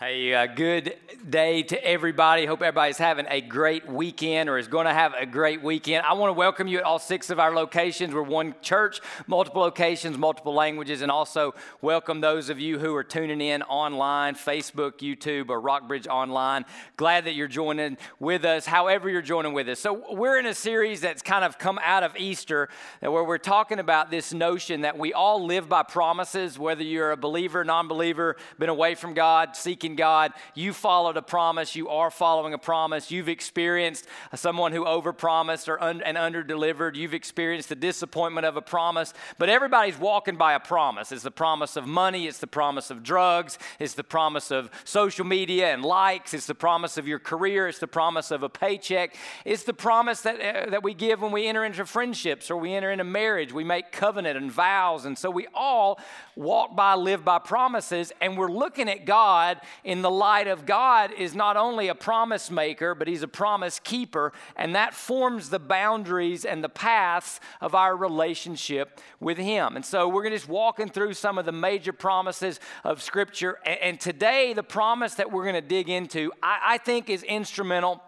Hey, uh, good day to everybody. Hope everybody's having a great weekend or is going to have a great weekend. I want to welcome you at all six of our locations. We're one church, multiple locations, multiple languages, and also welcome those of you who are tuning in online, Facebook, YouTube, or Rockbridge Online. Glad that you're joining with us, however, you're joining with us. So, we're in a series that's kind of come out of Easter where we're talking about this notion that we all live by promises, whether you're a believer, non believer, been away from God, seeking seeking God. You followed a promise. You are following a promise. You've experienced someone who overpromised or un- and underdelivered. You've experienced the disappointment of a promise. But everybody's walking by a promise. It's the promise of money. It's the promise of drugs. It's the promise of social media and likes. It's the promise of your career. It's the promise of a paycheck. It's the promise that, uh, that we give when we enter into friendships or we enter into marriage. We make covenant and vows. And so we all walk by, live by promises. And we're looking at God in the light of God is not only a promise maker, but he's a promise keeper, and that forms the boundaries and the paths of our relationship with him. And so we're just walking through some of the major promises of Scripture. And, today, the promise that we're going to dig into, I, think, is instrumental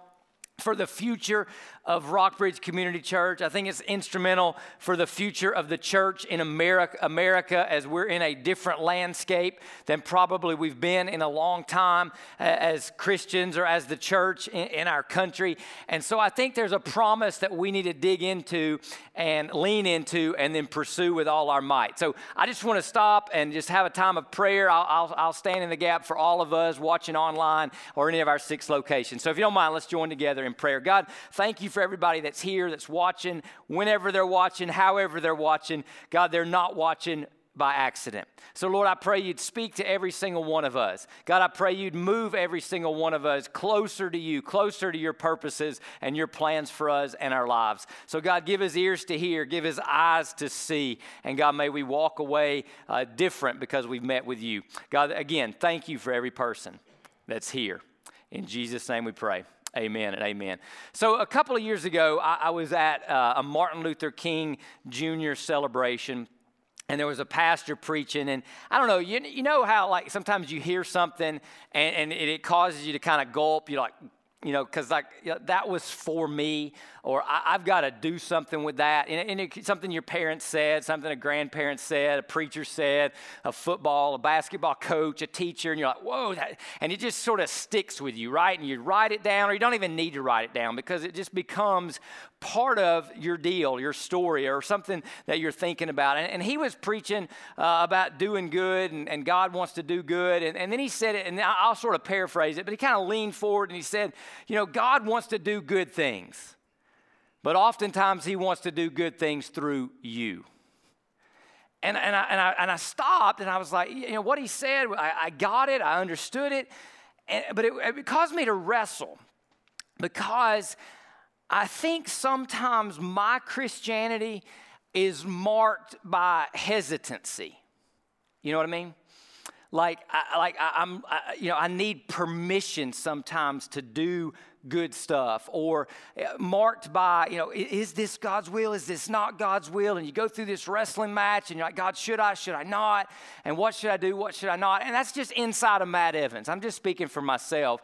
for the future of Rockbridge Community Church. I think it's instrumental for the future of the church in America, America as we're in a different landscape than probably we've been in a long time as Christians or as the church in, in our country. And so I think there's a promise that we need to dig into and lean into and then pursue with all our might. So I just want to stop and just have a time of prayer. I'll, I'll, I'll stand in the gap for all of us watching online or any of our six locations. So if you don't mind, let's join together in prayer. God, thank you for everybody that's here, that's watching, whenever they're watching, however they're watching. God, they're not watching by accident. So, Lord, I pray you'd speak to every single one of us. God, I pray you'd move every single one of us closer to you, closer to your purposes and your plans for us and our lives. So, God, give us ears to hear, give us eyes to see, and God, may we walk away uh, different because we've met with you. God, again, thank you for every person that's here. In Jesus' name we pray. Amen and amen. So, a couple of years ago, I, I was at uh, a Martin Luther King Jr. celebration and there was a pastor preaching and i don't know you, you know how like sometimes you hear something and, and it, it causes you to kind of gulp you're like you know because like you know, that was for me or I, have got to do something with that. And, and it, something your parents said, something a grandparent said, a preacher said, a football, a basketball coach, a teacher, and you're like, whoa, that, and it just sort of sticks with you, right? And you write it down, or you don't even need to write it down because it just becomes part of your deal, your story, or something that you're thinking about. And, and he was preaching uh, about doing good, and, and, God wants to do good. And, and then he said it, and I'll sort of paraphrase it, but he kind of leaned forward and he said, You know, God wants to do good things. But oftentimes, He wants to do good things through you. And, and, I, and, I, and I stopped and I was like, you know, what he said, I, I got it, I understood it, and, but it, it caused me to wrestle because I think sometimes my Christianity is marked by hesitancy. You know what I mean? Like, I, like I, am you know, I need permission sometimes to do good stuff or uh, marked by, you know, is this God's will? Is this not God's will? And you go through this wrestling match and you're like, God, should I? Should I not? And what should I do? What should I not? And that's just inside of Matt Evans. I'm just speaking for myself.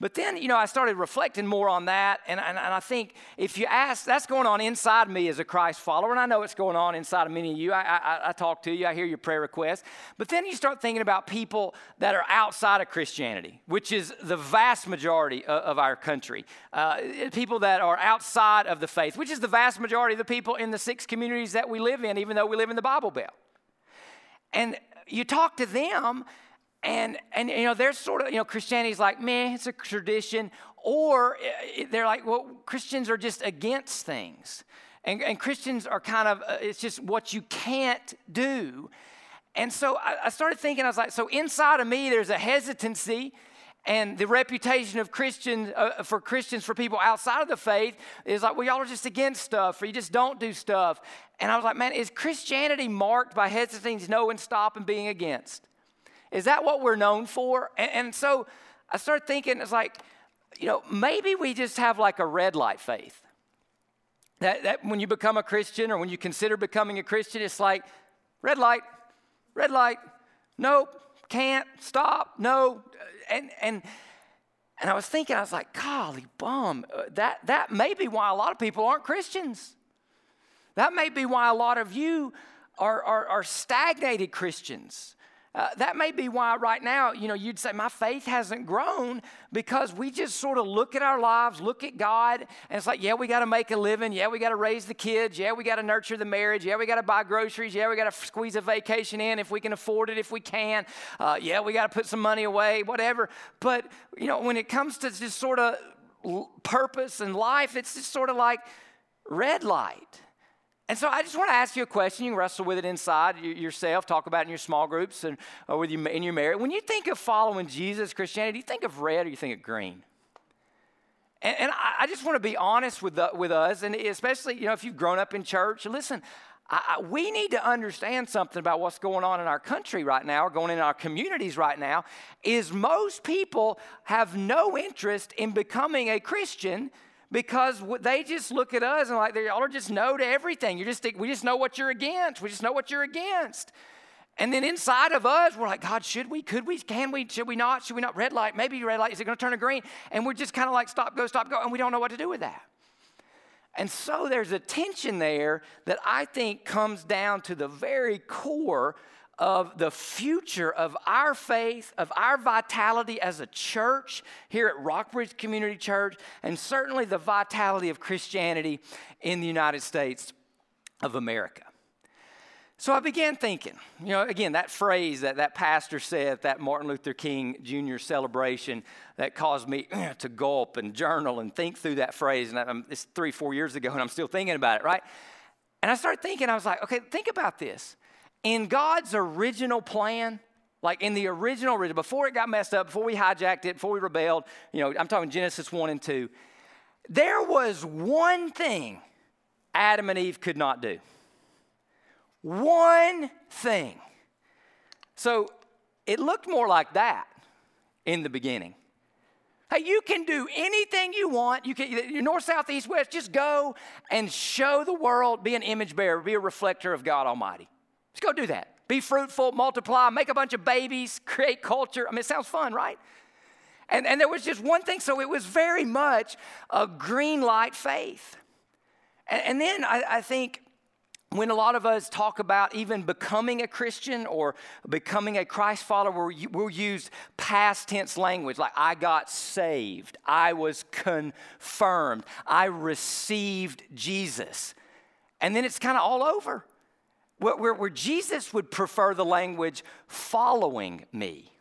But then, you know, I started reflecting more on that. And, and, and, I think if you ask, that's going on inside me as a Christ follower. And I know it's going on inside of many of you. I, I, I talk to you, I hear your prayer requests. But then you start thinking about people that are outside of Christianity, which is the vast majority of, of our country. Uh, people that are outside of the faith, which is the vast majority of the people in the six communities that we live in, even though we live in the Bible Belt. And you talk to them, and, and you know, they're sort of, you know, Christianity's like, man, it's a tradition. Or eh, they're like, well, Christians are just against things. And, and Christians are kind of, uh, it's just what you can't do. And so I, I started thinking, I was like, so inside of me, there's a hesitancy and the reputation of Christians uh, for Christians for people outside of the faith is like, well, y'all are just against stuff, or you just don't do stuff. And I was like, man, is Christianity marked by hesitating to know stop and being against? Is that what we're known for? And, and so I started thinking, it's like, you know, maybe we just have like a red light faith. That, that when you become a Christian or when you consider becoming a Christian, it's like red light, red light, nope, can't, stop, no. And, and, and I was thinking, I was like, golly bum, uh, that, that may be why a lot of people aren't Christians. That may be why a lot of you are, are, are stagnated Christians. Uh, that may be why right now, you know, you'd say my faith hasn't grown because we just sort of look at our lives, look at God, and it's like, yeah, we got to make a living. Yeah, we got to raise the kids. Yeah, we got to nurture the marriage. Yeah, we got to buy groceries. Yeah, we got to squeeze a vacation in if we can afford it, if we can. Uh, yeah, we got to put some money away, whatever. But, you know, when it comes to just sort of purpose and life, it's just sort of like red light. And so I just want to ask you a question. You can wrestle with it inside yourself, talk about it in your small groups and or with you in your marriage. When you think of following Jesus, Christianity, you think of red or you think of green? And, and I, just want to be honest with, the, with us, and especially, you know, if you've grown up in church, listen, I, I, we need to understand something about what's going on in our country right now, or going in our communities right now, is most people have no interest in becoming a Christian because they just look at us and like they all are just no to everything. You just think we just know what you're against. We just know what you're against. And then inside of us, we're like, God, should we? Could we? Can we? Should we not? Should we not? Red light, maybe red light. Is it going to turn to green? And we're just kind of like, stop, go, stop, go. And we don't know what to do with that. And so there's a tension there that I think comes down to the very core of the future of our faith, of our vitality as a church here at Rockbridge Community Church, and certainly the vitality of Christianity in the United States of America. So I began thinking, you know, again, that phrase that that pastor said at that Martin Luther King Jr. celebration that caused me to gulp and journal and think through that phrase. And it's three, four years ago, and I'm still thinking about it, right? And I started thinking, I was like, okay, think about this. In God's original plan, like in the original, before it got messed up, before we hijacked it, before we rebelled, you know, I'm talking Genesis 1 and 2, there was one thing Adam and Eve could not do. One thing. So it looked more like that in the beginning. Hey, you can do anything you want. You can, you're north, south, east, west. Just go and show the world, be an image bearer, be a reflector of God Almighty. Go do that. Be fruitful, multiply, make a bunch of babies, create culture. I mean, it sounds fun, right? And, and there was just one thing, so it was very much a green light faith. And, and then I, I think when a lot of us talk about even becoming a Christian or becoming a Christ follower, we'll use past tense language like I got saved, I was confirmed, I received Jesus. And then it's kind of all over where, where Jesus would prefer the language following me.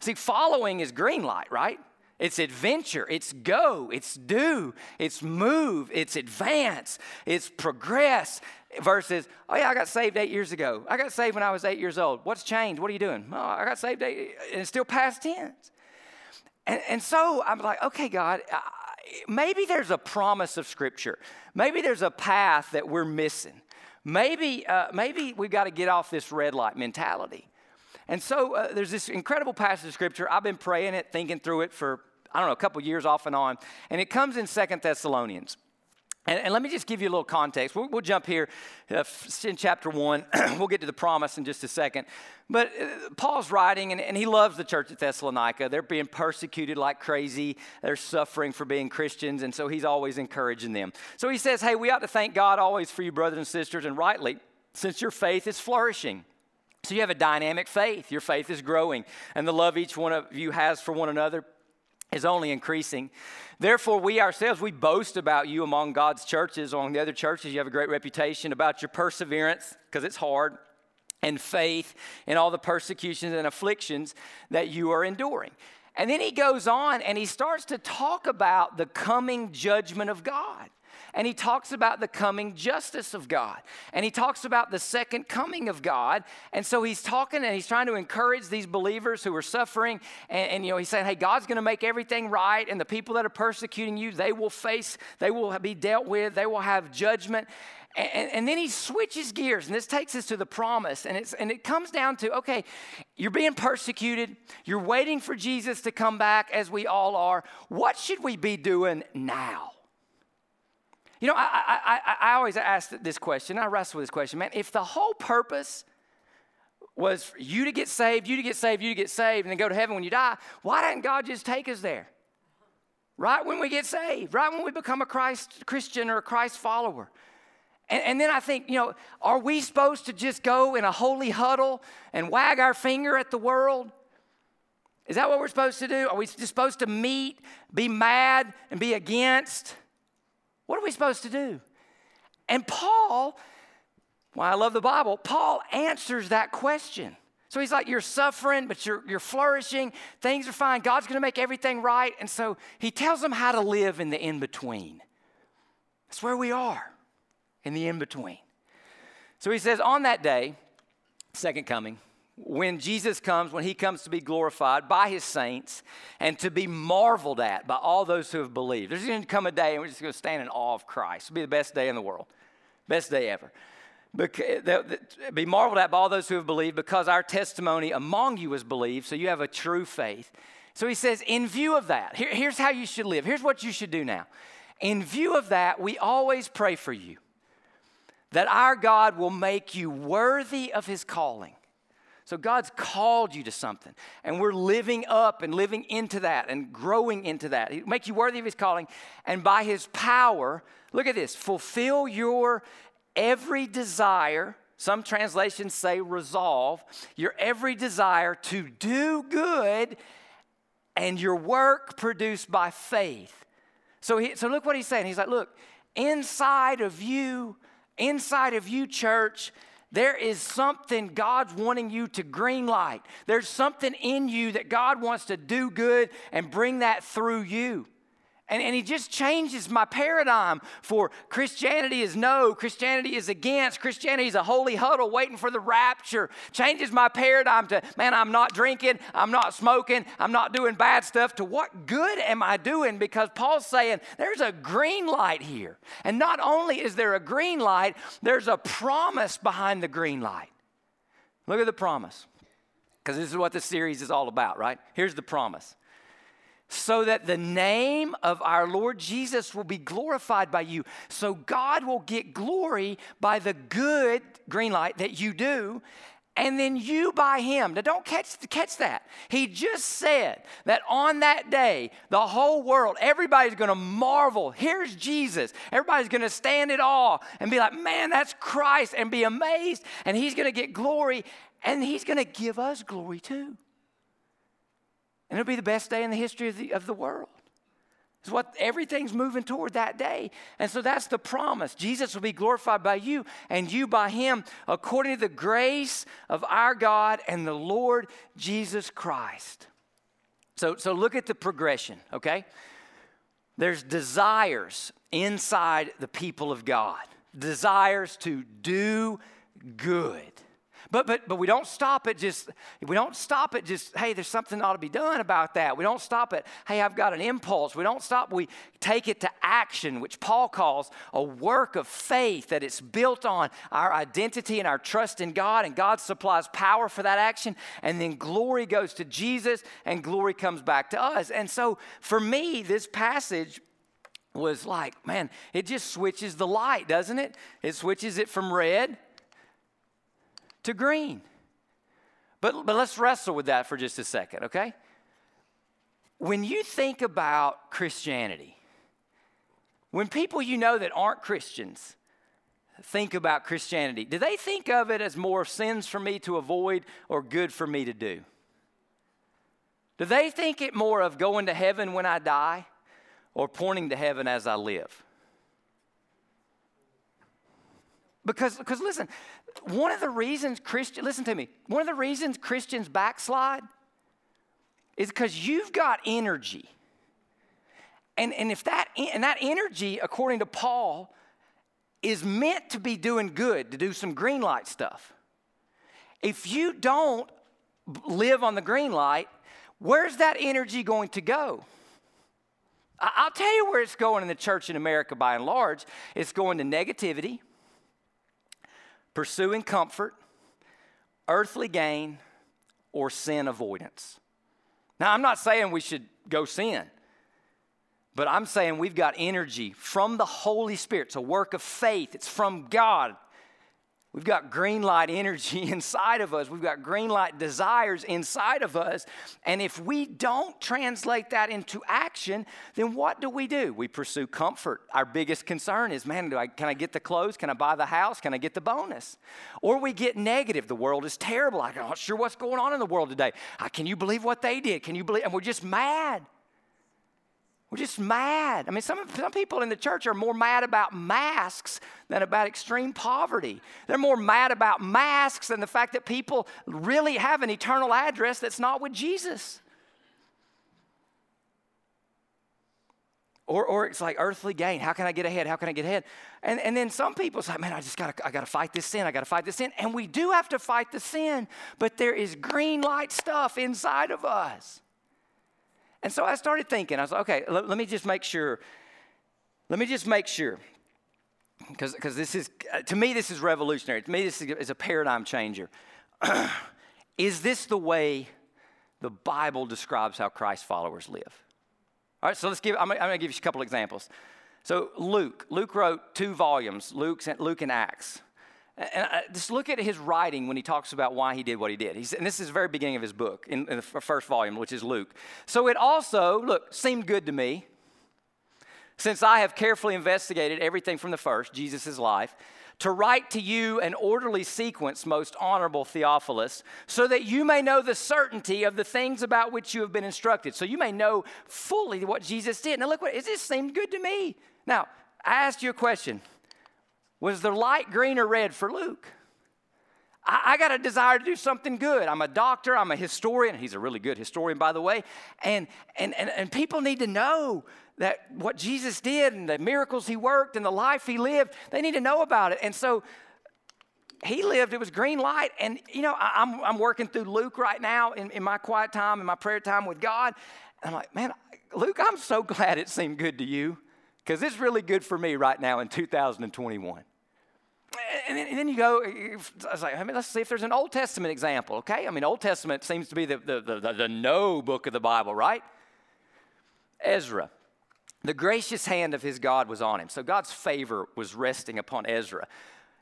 See, following is green light, right? It's adventure, it's go, it's do, it's move, it's advance, it's progress. Versus, oh yeah, I got saved eight years ago. I got saved when I was eight years old. What's changed? What are you doing? Oh, I got saved eight, and it's still past tense. And, and so I'm like, okay, God, maybe there's a promise of Scripture. Maybe there's a path that we're missing maybe, uh, maybe we've got to get off this red light mentality. And so uh, there's this incredible passage of scripture. I've been praying it, thinking through it for, I don't know, a couple years off and on. And it comes in Second Thessalonians. And, and, let me just give you a little context. We'll, we'll jump here uh, in chapter one. we'll get to the promise in just a second. But uh, Paul's writing, and, and, he loves the church at Thessalonica. They're being persecuted like crazy, they're suffering for being Christians, and so he's always encouraging them. So he says, Hey, we ought to thank God always for you, brothers and sisters, and rightly, since your faith is flourishing. So you have a dynamic faith. Your faith is growing, and the love each one of you has for one another is only increasing. Therefore, we ourselves, we boast about you among God's churches, among the other churches. You have a great reputation about your perseverance, because it's hard, and faith and all the persecutions and afflictions that you are enduring. And then he goes on and he starts to talk about the coming judgment of God and he talks about the coming justice of God. And he talks about the second coming of God. And so he's talking and he's trying to encourage these believers who are suffering. And, and you know, he's saying, hey, God's going to make everything right. And the people that are persecuting you, they will face, they will be dealt with, they will have judgment. And, and, then he switches gears, and this takes us to the promise. And, and it comes down to okay, you're being persecuted, you're waiting for Jesus to come back, as we all are. What should we be doing now? You know, I, I, I, I always ask this question, I wrestle with this question, man. If the whole purpose was you to get saved, you to get saved, you to get saved, and then go to heaven when you die, why didn't God just take us there? Right when we get saved, right when we become a Christ Christian or a Christ follower. And, and, then I think, you know, are we supposed to just go in a holy huddle and wag our finger at the world? Is that what we're supposed to do? Are we just supposed to meet, be mad, and be against? What are we supposed to do? And Paul, why I love the Bible, Paul answers that question. So he's like, You're suffering, but you're, you're flourishing. Things are fine. God's going to make everything right. And so he tells them how to live in the in between. That's where we are, in the in between. So he says, On that day, second coming, when Jesus comes, when he comes to be glorified by his saints and to be marveled at by all those who have believed. There's going to come a day and we're just going to stand in awe of Christ. It'll be the best day in the world, best day ever. Eh, be marveled at by all those who have believed because our testimony among you was believed, so you have a true faith. So he says, in view of that, here, here's how you should live. Here's what you should do now. In view of that, we always pray for you that our God will make you worthy of his calling so God's called you to something, and we're living up and living into that and growing into that. He make you worthy of His calling, and by His power, look at this: fulfill your every desire. Some translations say resolve your every desire to do good, and your work produced by faith. So, he, so look what he's saying. He's like, look, inside of you, inside of you, church there is something God's wanting you to green light. There's something in you that God wants to do good and bring that through you. And, and he just changes my paradigm for Christianity is no, Christianity is against, Christianity is a holy huddle waiting for the rapture. Changes my paradigm to, man, I'm not drinking, I'm not smoking, I'm not doing bad stuff, to what good am I doing? Because Paul's saying there's a green light here. And not only is there a green light, there's a promise behind the green light. Look at the promise. Because this is what this series is all about, right? Here's the promise so that the name of our Lord Jesus will be glorified by you. So God will get glory by the good green light that you do, and then you by him. Now don't catch, catch that. He just said that on that day, the whole world, everybody's gonna marvel. Here's Jesus. Everybody's gonna stand in awe and be like, man, that's Christ, and be amazed, and he's gonna get glory, and he's gonna give us glory too. And it'll be the best day in the history of the, of the world. It's what everything's moving toward that day. And so that's the promise. Jesus will be glorified by you and you by him according to the grace of our God and the Lord Jesus Christ. So, so look at the progression, okay? There's desires inside the people of God, desires to do good. But, but, but we don't stop at just, we don't stop at just, hey, there's something ought to be done about that. We don't stop at, hey, I've got an impulse. We don't stop. We take it to action, which Paul calls a work of faith that it's built on our identity and our trust in God, and God supplies power for that action. And then glory goes to Jesus, and glory comes back to us. And so for me, this passage was like, man, it just switches the light, doesn't it? It switches it from red to green. But, but let's wrestle with that for just a second, okay? When you think about Christianity, when people you know that aren't Christians think about Christianity, do they think of it as more sins for me to avoid or good for me to do? Do they think it more of going to heaven when I die or pointing to heaven as I live? Because, because listen, one of the reasons Christian, listen to me, one of the reasons Christians backslide is because you've got energy. And, and if that, and that energy, according to Paul, is meant to be doing good, to do some green light stuff. If you don't live on the green light, where's that energy going to go? I'll tell you where it's going in the church in America by and large. It's going to negativity pursuing comfort, earthly gain, or sin avoidance. Now, I'm not saying we should go sin, but I'm saying we've got energy from the Holy Spirit. It's a work of faith, it's from God. We've got green light energy inside of us. We've got green light desires inside of us. And if we don't translate that into action, then what do we do? We pursue comfort. Our biggest concern is, man, do I, can I get the clothes? Can I buy the house? Can I get the bonus? Or we get negative. The world is terrible. I'm not sure what's going on in the world today. Can you believe what they did? Can you believe? And we're just mad. We're just mad. I mean, some, some people in the church are more mad about masks than about extreme poverty. They're more mad about masks than the fact that people really have an eternal address that's not with Jesus. Or, or it's like earthly gain. How can I get ahead? How can I get ahead? And, and then some people say, man, I just got to I gotta fight this sin. I got to fight this sin. And we do have to fight the sin, but there is green light stuff inside of us. And so I started thinking, I was like, okay, let, let me just make sure. Let me just make sure. Because this is, uh, to me, this is revolutionary. To me, this is a paradigm changer. is this the way the Bible describes how Christ followers live? All right, so let's give, I'm, I'm going to give you a couple examples. So Luke, Luke wrote two volumes, Luke's, Luke and Acts. And uh, just look at his writing when he talks about why he did what he did. He's, and this is the very beginning of his book, in, in the first volume, which is Luke. So it also, look, seemed good to me, since I have carefully investigated everything from the first, Jesus' life, to write to you an orderly sequence, most honorable Theophilus, so that you may know the certainty of the things about which you have been instructed. So you may know fully what Jesus did. Now, look, what, just seemed good to me. Now, I asked you a question was the light green or red for Luke? I, got a desire to do something good. I'm a doctor, I'm a historian. He's a really good historian, by the way. And, and, and, and people need to know that what Jesus did and the miracles he worked and the life he lived, they need to know about it. And so he lived, it was green light. And, you know, I, am I'm, I'm working through Luke right now in, in my quiet time, in my prayer time with God. And I'm like, man, Luke, I'm so glad it seemed good to you because it's really good for me right now in 2021 and then, and then, you go, I was like, I mean, let's see if there's an Old Testament example, okay? I mean, Old Testament seems to be the, the, the, the no book of the Bible, right? Ezra. The gracious hand of his God was on him. So God's favor was resting upon Ezra.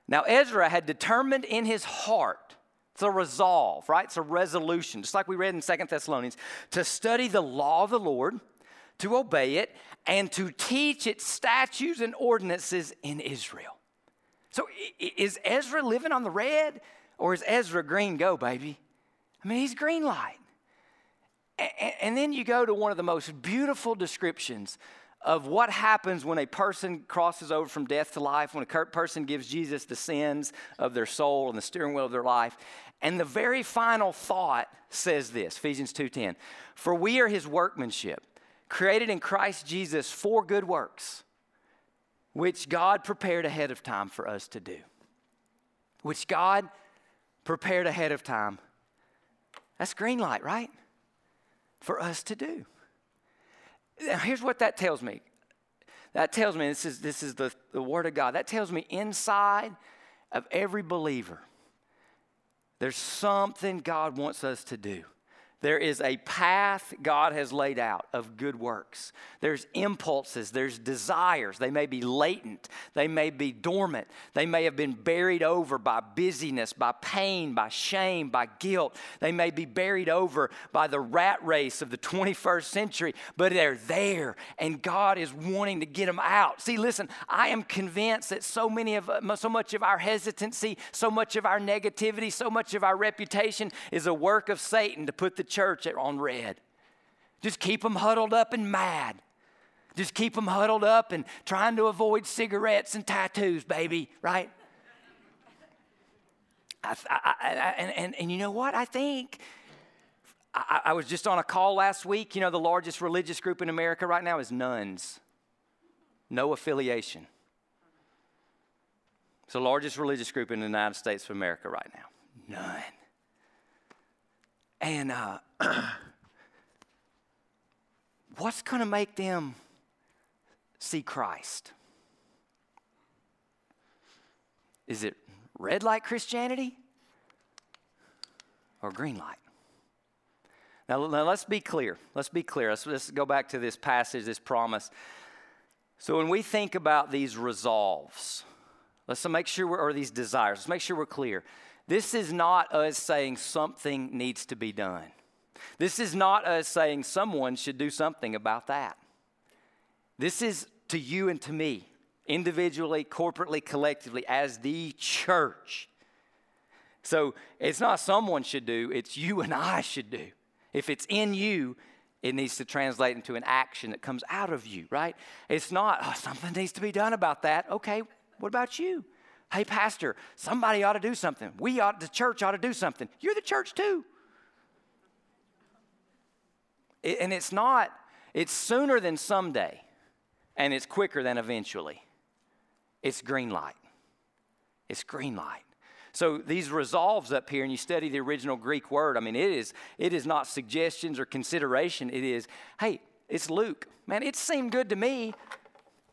Now, Ezra had determined in his heart, it's a resolve, right? It's a resolution, just like we read in Second Thessalonians, to study the law of the Lord, to obey it, and to teach its statutes and ordinances in Israel. So is Ezra living on the red or is Ezra green go, baby? I mean, he's green light. And then you go to one of the most beautiful descriptions of what happens when a person crosses over from death to life, when a person gives Jesus the sins of their soul and the steering wheel of their life. And the very final thought says this Ephesians 2:10 For we are his workmanship, created in Christ Jesus for good works which God prepared ahead of time for us to do. Which God prepared ahead of time. That's green light, right? For us to do. Now, here's what that tells me. That tells me, this is, this is the, the Word of God, that tells me inside of every believer, there's something God wants us to do. There is a path God has laid out of good works. There's impulses, there's desires. They may be latent, they may be dormant, they may have been buried over by busyness, by pain, by shame, by guilt. They may be buried over by the rat race of the 21st century, but they're there and God is wanting to get them out. See, listen, I am convinced that so many of uh, so much of our hesitancy, so much of our negativity, so much of our reputation is a work of Satan to put the church on red. Just keep them huddled up and mad. Just keep them huddled up and trying to avoid cigarettes and tattoos, baby, right? I, I, I, and, and, and you know what? I think I, was just on a call last week. You know, the largest religious group in America right now is nones, no affiliation. It's the largest religious group in the United States of America right now. None. And uh, what's going to make them see Christ? Is it red light Christianity or green light? Now, now let's be clear. Let's be clear. Let's, let's go back to this passage, this promise. So, when we think about these resolves, Let's make sure we're, or these desires, let's make sure we're clear. This is not us saying something needs to be done. This is not us saying someone should do something about that. This is to you and to me, individually, corporately, collectively, as the church. So it's not someone should do, it's you and I should do. If it's in you, it needs to translate into an action that comes out of you, right? It's not, oh, something needs to be done about that. Okay, what about you? Hey, Pastor, somebody ought to do something. We ought, the church ought to do something. You're the church too. It, and it's not, it's sooner than someday, and it's quicker than eventually. It's green light. It's green light. So these resolves up here, and you study the original Greek word, I mean, it is, it is not suggestions or consideration. It is, hey, it's Luke. Man, it seemed good to me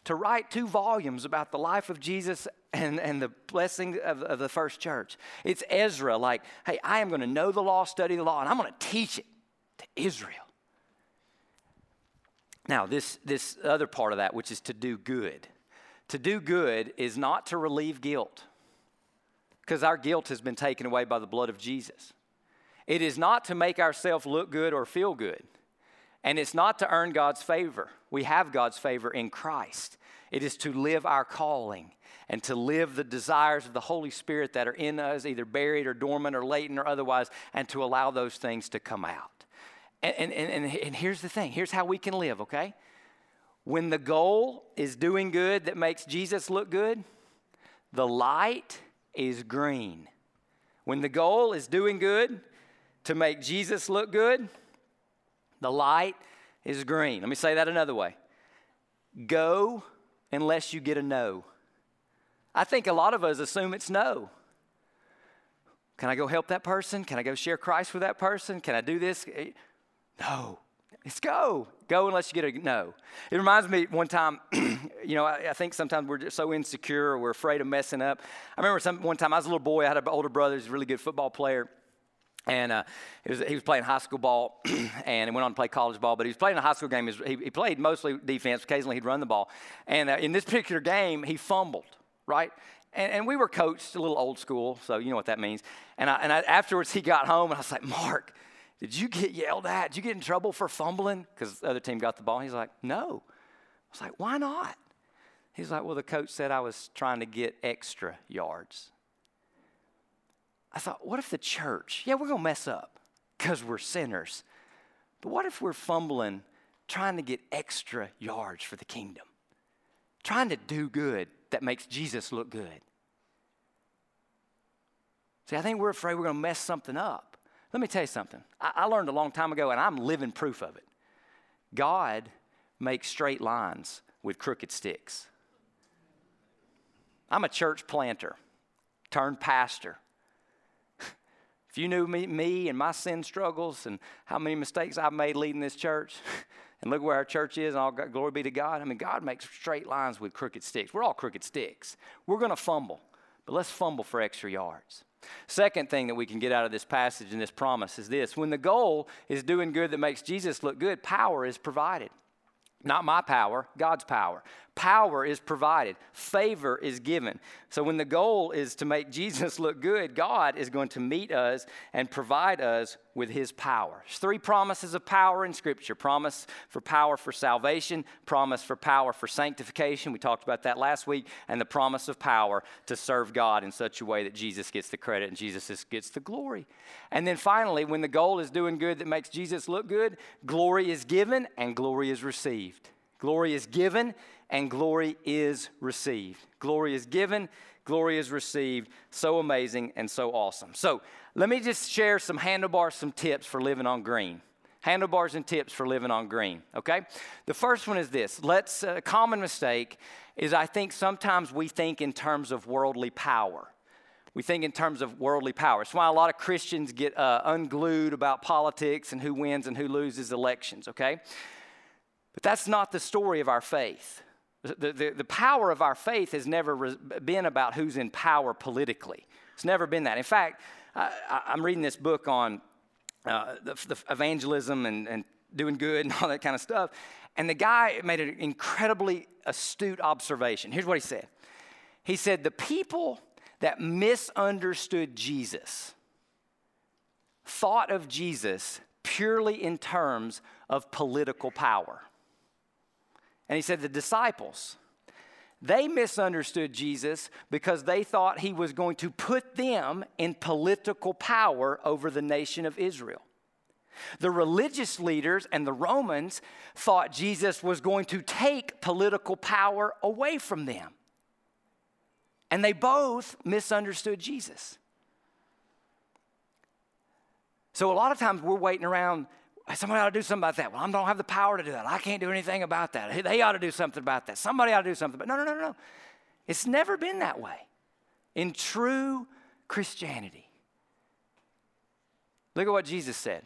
to write two volumes about the life of Jesus and, and the blessing of, of the first church. It's Ezra, like, hey, I am going to know the law, study the law, and I'm going to teach it to Israel. Now, this, this other part of that, which is to do good. To do good is not to relieve guilt because our guilt has been taken away by the blood of Jesus. It is not to make ourselves look good or feel good. And it's not to earn God's favor. We have God's favor in Christ. It is to live our calling and to live the desires of the Holy Spirit that are in us, either buried or dormant or latent or otherwise, and to allow those things to come out. And, and, and, and here's the thing here's how we can live, okay? When the goal is doing good that makes Jesus look good, the light is green. When the goal is doing good to make Jesus look good, the light is green. Let me say that another way go unless you get a no. I think a lot of us assume it's no. Can I go help that person? Can I go share Christ with that person? Can I do this? Eh, no. Let's go. Go unless you get a no. It reminds me one time, you know, I, I, think sometimes we're just so insecure or we're afraid of messing up. I remember some, one time I was a little boy, I had an older brother who's a really good football player. And uh, was, he was playing high school ball and he went on to play college ball, but he was playing a high school game. He, he played mostly defense, occasionally he'd run the ball. And uh, in this particular game, he fumbled, right? And, and, we were coached a little old school, so you know what that means. And, I, and I, afterwards, he got home and I was like, Mark, did you get yelled at? Did you get in trouble for fumbling? Because the other team got the ball. He's like, No. I was like, Why not? He's like, Well, the coach said I was trying to get extra yards. I thought, What if the church, yeah, we're going to mess up because we're sinners. But what if we're fumbling trying to get extra yards for the kingdom? Trying to do good that makes Jesus look good. See, I think we're afraid we're going to mess something up. Let me tell you something. I, I learned a long time ago, and I'm living proof of it. God makes straight lines with crooked sticks. I'm a church planter turned pastor. If you knew me, me and my sin struggles and how many mistakes I've made leading this church, and look where our church is, and all glory be to God. I mean, God makes straight lines with crooked sticks. We're all crooked sticks. We're going to fumble, but let's fumble for extra yards. Second thing that we can get out of this passage and this promise is this when the goal is doing good that makes Jesus look good, power is provided. Not my power, God's power. Power is provided, favor is given. So, when the goal is to make Jesus look good, God is going to meet us and provide us with his power. There's three promises of power in Scripture promise for power for salvation, promise for power for sanctification. We talked about that last week, and the promise of power to serve God in such a way that Jesus gets the credit and Jesus gets the glory. And then finally, when the goal is doing good that makes Jesus look good, glory is given and glory is received. Glory is given and glory is received. Glory is given, glory is received. So amazing and so awesome. So let me just share some handlebars, some tips for living on green. Handlebars and tips for living on green, okay? The first one is this. Let's, a common mistake is I think sometimes we think in terms of worldly power. We think in terms of worldly power. It's why a lot of Christians get uh, unglued about politics and who wins and who loses elections, okay? But that's not the story of our faith. The, the, the power of our faith has never re- been about who's in power politically. It's never been that. In fact, I, am reading this book on uh, the, the evangelism and, and doing good and all that kind of stuff. And the guy made an incredibly astute observation. Here's what he said He said, The people that misunderstood Jesus thought of Jesus purely in terms of political power. And he said, The disciples, they misunderstood Jesus because they thought he was going to put them in political power over the nation of Israel. The religious leaders and the Romans thought Jesus was going to take political power away from them. And they both misunderstood Jesus. So a lot of times we're waiting around Somebody ought to do something about that. Well, I don't have the power to do that. I can't do anything about that. They ought to do something about that. Somebody ought to do something. But no, no, no, no. No. It's never been that way in true Christianity. Look at what Jesus said.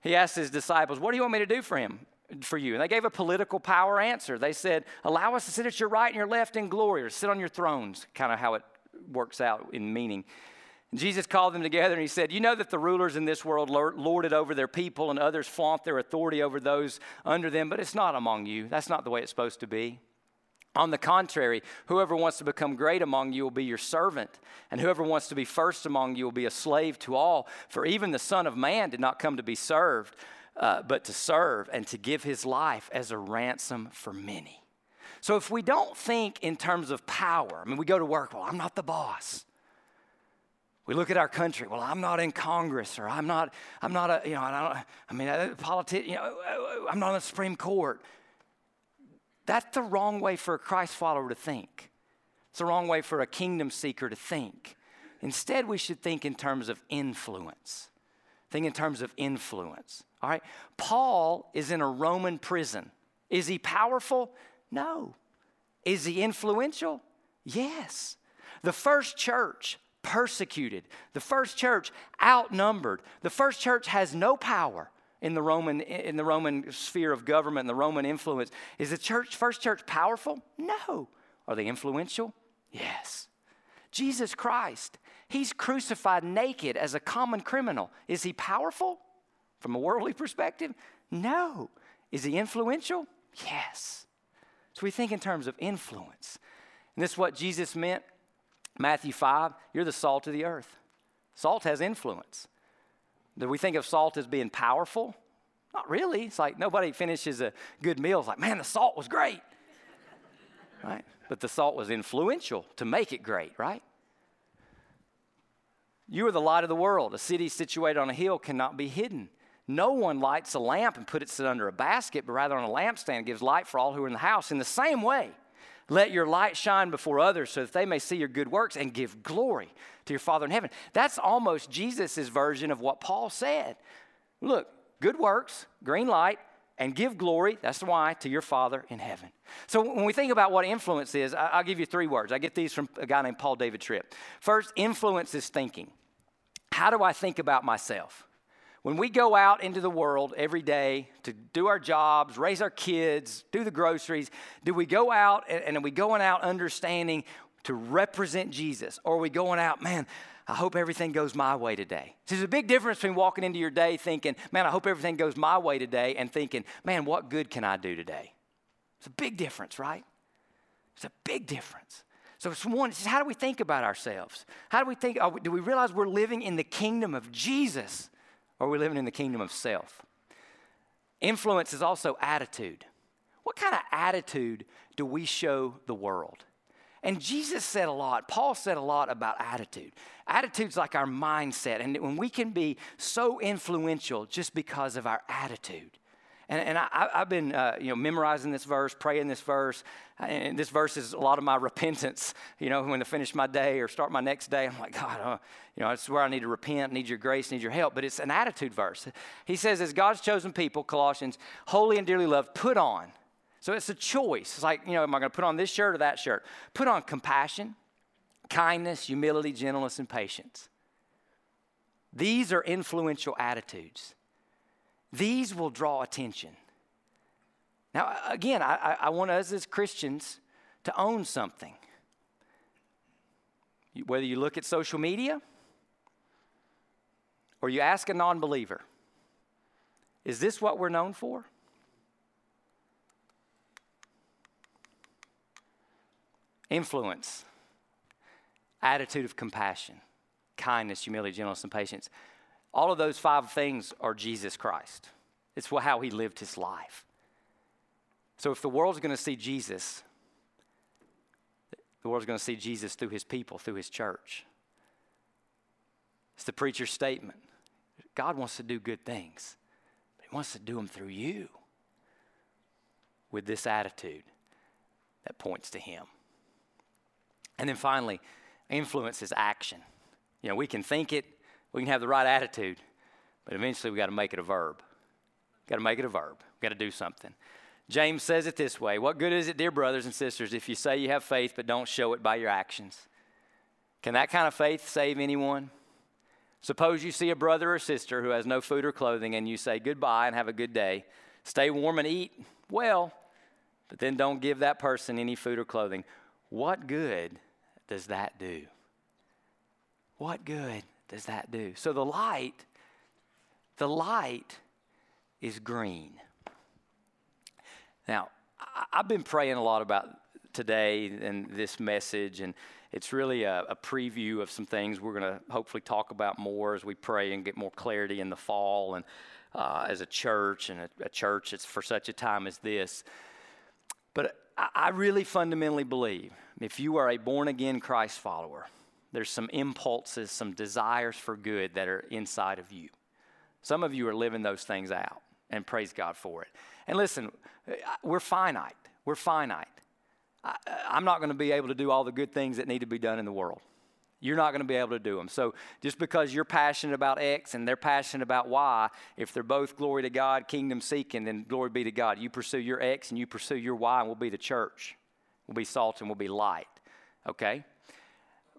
He asked his disciples, What do you want me to do for him? For you. And they gave a political power answer. They said, Allow us to sit at your right and your left in glory, or sit on your thrones, kind of how it works out in meaning. Jesus called them together and he said, You know that the rulers in this world lord it over their people and others flaunt their authority over those under them, but it's not among you. That's not the way it's supposed to be. On the contrary, whoever wants to become great among you will be your servant, and whoever wants to be first among you will be a slave to all. For even the Son of Man did not come to be served, uh, but to serve and to give his life as a ransom for many. So if we don't think in terms of power, I mean, we go to work, well, I'm not the boss. We look at our country. Well, I'm not in Congress, or I'm not. I'm not a. You know, I don't. I mean, a politi- You know, uh, uh, I'm not on the Supreme Court. That's the wrong way for a Christ follower to think. It's the wrong way for a kingdom seeker to think. Instead, we should think in terms of influence. Think in terms of influence. All right. Paul is in a Roman prison. Is he powerful? No. Is he influential? Yes. The first church persecuted. The first church outnumbered. The first church has no power in the Roman in the Roman sphere of government and the Roman influence. Is the church first church powerful? No. Are they influential? Yes. Jesus Christ, he's crucified naked as a common criminal. Is he powerful from a worldly perspective? No. Is he influential? Yes. So we think in terms of influence. And this is what Jesus meant Matthew 5, you're the salt of the earth. Salt has influence. Do we think of salt as being powerful? Not really. It's like nobody finishes a good meal. It's like, man, the salt was great. right? But the salt was influential to make it great, right? You are the light of the world. A city situated on a hill cannot be hidden. No one lights a lamp and puts it under a basket, but rather on a lampstand gives light for all who are in the house. In the same way, let your light shine before others so that they may see your good works and give glory to your Father in heaven. That's almost Jesus' version of what Paul said. Look, good works, green light, and give glory, that's why, to your Father in heaven. So when we think about what influence is, I'll give you three words. I get these from a guy named Paul David Tripp. First, influence is thinking. How do I think about myself? When we go out into the world every day to do our jobs, raise our kids, do the groceries, do we go out and, and are we going out understanding to represent Jesus? Or are we going out, man, I hope everything goes my way today. So there's a big difference between walking into your day thinking, man, I hope everything goes my way today, and thinking, man, what good can I do today? It's a big difference, right? It's a big difference. So it's one, it's how do we think about ourselves? How do we think, we, do we realize we're living in the kingdom of Jesus? Or are we living in the kingdom of self? Influence is also attitude. What kind of attitude do we show the world? And Jesus said a lot, Paul said a lot about attitude. Attitude's like our mindset, and when we can be so influential just because of our attitude. And, and I, have been, uh, you know, memorizing this verse, praying this verse. And this verse is a lot of my repentance. You know, when I finish my day or start my next day, I'm like, God, uh, you know, it's where I need to repent, need your grace, need your help. But it's an attitude verse. He says, as God's chosen people, Colossians, holy and dearly loved, put on. So it's a choice. It's like, you know, am I going to put on this shirt or that shirt? Put on compassion, kindness, humility, gentleness, and patience. These are influential attitudes. These will draw attention. Now, again, I, I want us as Christians to own something. Whether you look at social media or you ask a non believer, is this what we're known for? influence, attitude of compassion, kindness, humility, gentleness, and patience. All of those five things are Jesus Christ. It's how he lived his life. So if the world's going to see Jesus, the world's going to see Jesus through his people, through his church. It's the preacher's statement. God wants to do good things, but he wants to do them through you with this attitude that points to him. And then finally, influence is action. You know, we can think it, we can have the right attitude, but eventually we got to make it a verb. Got to make it a verb. Got to do something. James says it this way What good is it, dear brothers and sisters, if you say you have faith but don't show it by your actions? Can that kind of faith save anyone? Suppose you see a brother or sister who has no food or clothing and you say goodbye and have a good day. Stay warm and eat well, but then don't give that person any food or clothing. What good does that do? What good does that do? So the light, the light is green. Now, I've been praying a lot about today and this message, and it's really a, a preview of some things we're going to hopefully talk about more as we pray and get more clarity in the fall and uh, as a church and a, a church it's for such a time as this. But I, I really fundamentally believe if you are a born again Christ follower, there's some impulses, some desires for good that are inside of you. Some of you are living those things out, and praise God for it. And listen, we're finite. We're finite. I, am not going to be able to do all the good things that need to be done in the world. You're not going to be able to do them. So just because you're passionate about X and they're passionate about Y, if they're both glory to God, kingdom seeking, then glory be to God. You pursue your X and you pursue your Y, and we'll be the church. We'll be salt and we'll be light. Okay?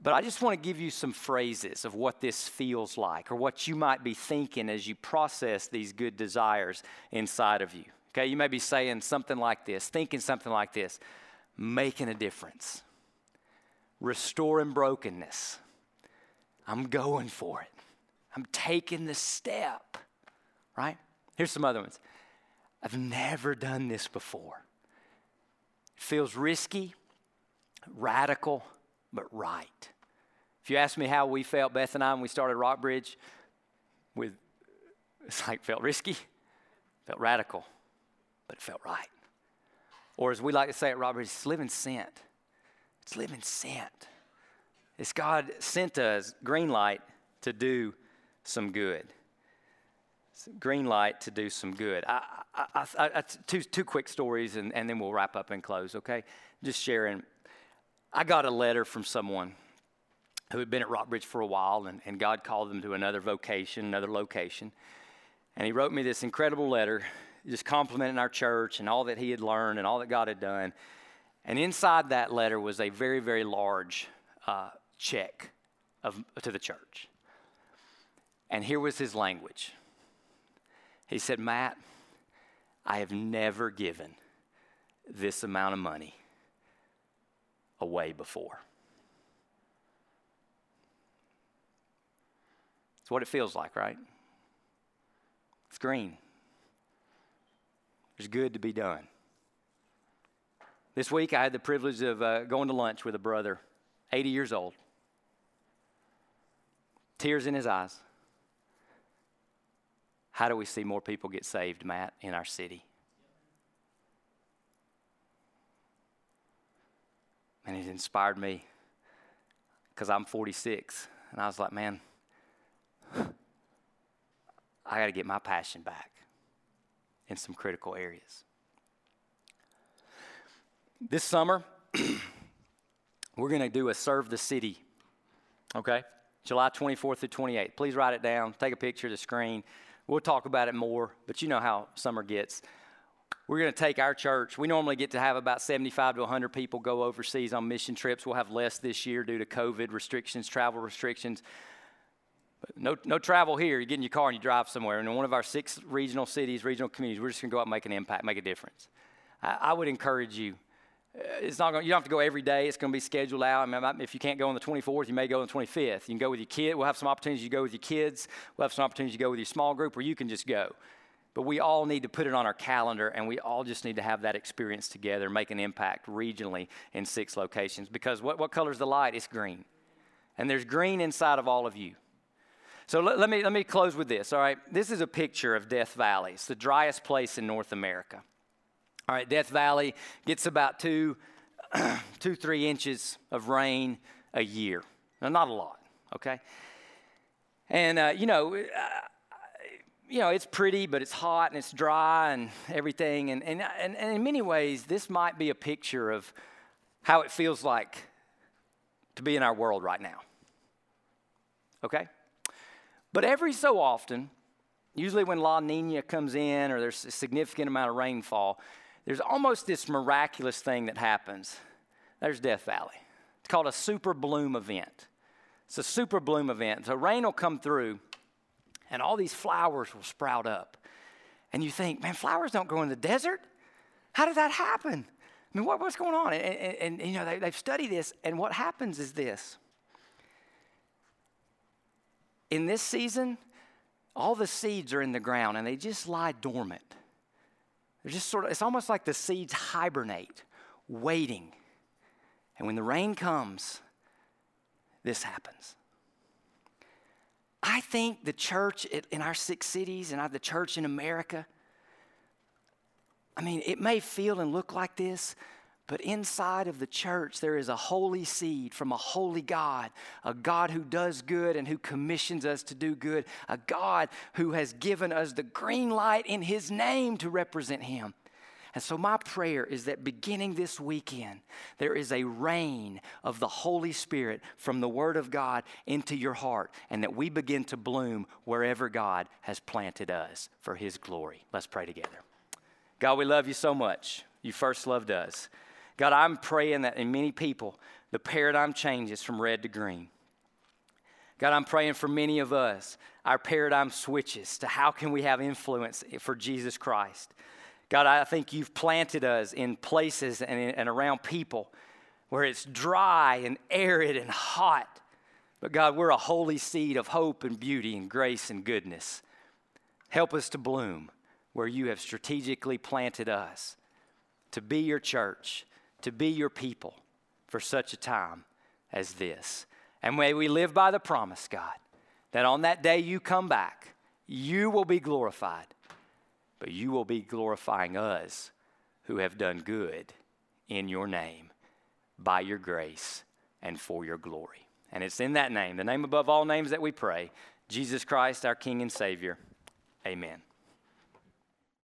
But I just want to give you some phrases of what this feels like or what you might be thinking as you process these good desires inside of you. Okay, you may be saying something like this, thinking something like this making a difference, restoring brokenness. I'm going for it. I'm taking the step, right? Here's some other ones. I've never done this before. It feels risky, radical, but right. If you ask me how we felt, Beth and I, when we started Rockbridge, with it's like felt risky, felt radical, but it felt right. Or as we like to say at Rockbridge, it's living sent. It's living sent. It's God sent us green light to do some good. green light to do some good. I, I, I, two, two quick stories, and, and then we'll wrap up and close, okay? Just sharing. I got a letter from someone who had been at Rockbridge for a while, and, and God called them to another vocation, another location. And he wrote me this incredible letter, just complimenting our church and all that he had learned and all that God had done. And inside that letter was a very, very large uh, check of, to the church. And here was his language. He said, Matt, I have never given this amount of money away before. It's what it feels like, right? It's green. There's good to be done. This week, I had the privilege of uh, going to lunch with a brother, 80 years old, tears in his eyes. How do we see more people get saved, Matt, in our city? And it inspired me because I'm 46. And I was like, man, I got to get my passion back in some critical areas. This summer, we're going to do a Serve the City, okay? July 24th through 28th. Please write it down, take a picture of the screen. We'll talk about it more, but you know how summer gets. We're going to take our church. We normally get to have about 75 to 100 people go overseas on mission trips. We'll have less this year due to COVID restrictions, travel restrictions. But no, no travel here. You get in your car and you drive somewhere. And in one of our six regional cities, regional communities, we're just going to go out and make an impact, make a difference. I, I would encourage you. Uh, it's not going, you don't have to go every day. It's going to be scheduled out. I mean, if you can't go on the 24th, you may go on the 25th. You can go with your kid. We'll have some opportunities to go with your kids. We'll have some opportunities to go with your small group, or you can just go. But we all need to put it on our calendar and we all just need to have that experience together, make an impact regionally in six locations. Because what, what color is the light? It's green. And there's green inside of all of you. So let, let, me, let me close with this, all right? This is a picture of Death Valley. It's the driest place in North America. All right, Death Valley gets about two, two three inches of rain a year. Now, not a lot, okay? And, uh, you know, uh, you know, it's pretty, but it's hot and it's dry and everything. And, and, and, and in many ways, this might be a picture of how it feels like to be in our world right now. Okay? But every so often, usually when La Nina comes in or there's a significant amount of rainfall, there's almost this miraculous thing that happens. There's Death Valley. It's called a super bloom event. It's a super bloom event. So rain will come through and all these flowers will sprout up. And you think, man, flowers don't grow in the desert? How did that happen? I mean, what, what's going on? And, and, and you know, they, they've studied this, and what happens is this. In this season, all the seeds are in the ground and they just lie dormant. They're just sort of, it's almost like the seeds hibernate, waiting. And when the rain comes, this happens. I think the church in our six cities and the church in America, I mean, it may feel and look like this, but inside of the church, there is a holy seed from a holy God, a God who does good and who commissions us to do good, a God who has given us the green light in His name to represent Him. And so, my prayer is that beginning this weekend, there is a rain of the Holy Spirit from the Word of God into your heart, and that we begin to bloom wherever God has planted us for His glory. Let's pray together. God, we love you so much. You first loved us. God, I'm praying that in many people, the paradigm changes from red to green. God, I'm praying for many of us, our paradigm switches to how can we have influence for Jesus Christ. God, I think you've planted us in places and, and around people where it's dry and arid and hot. But God, we're a holy seed of hope and beauty and grace and goodness. Help us to bloom where you have strategically planted us to be your church, to be your people for such a time as this. And may we live by the promise, God, that on that day you come back, you will be glorified but you will be glorifying us who have done good in your name, by your grace, and for your glory. And it's in that name, the name above all names that we pray, Jesus Christ, our King and Savior. Amen.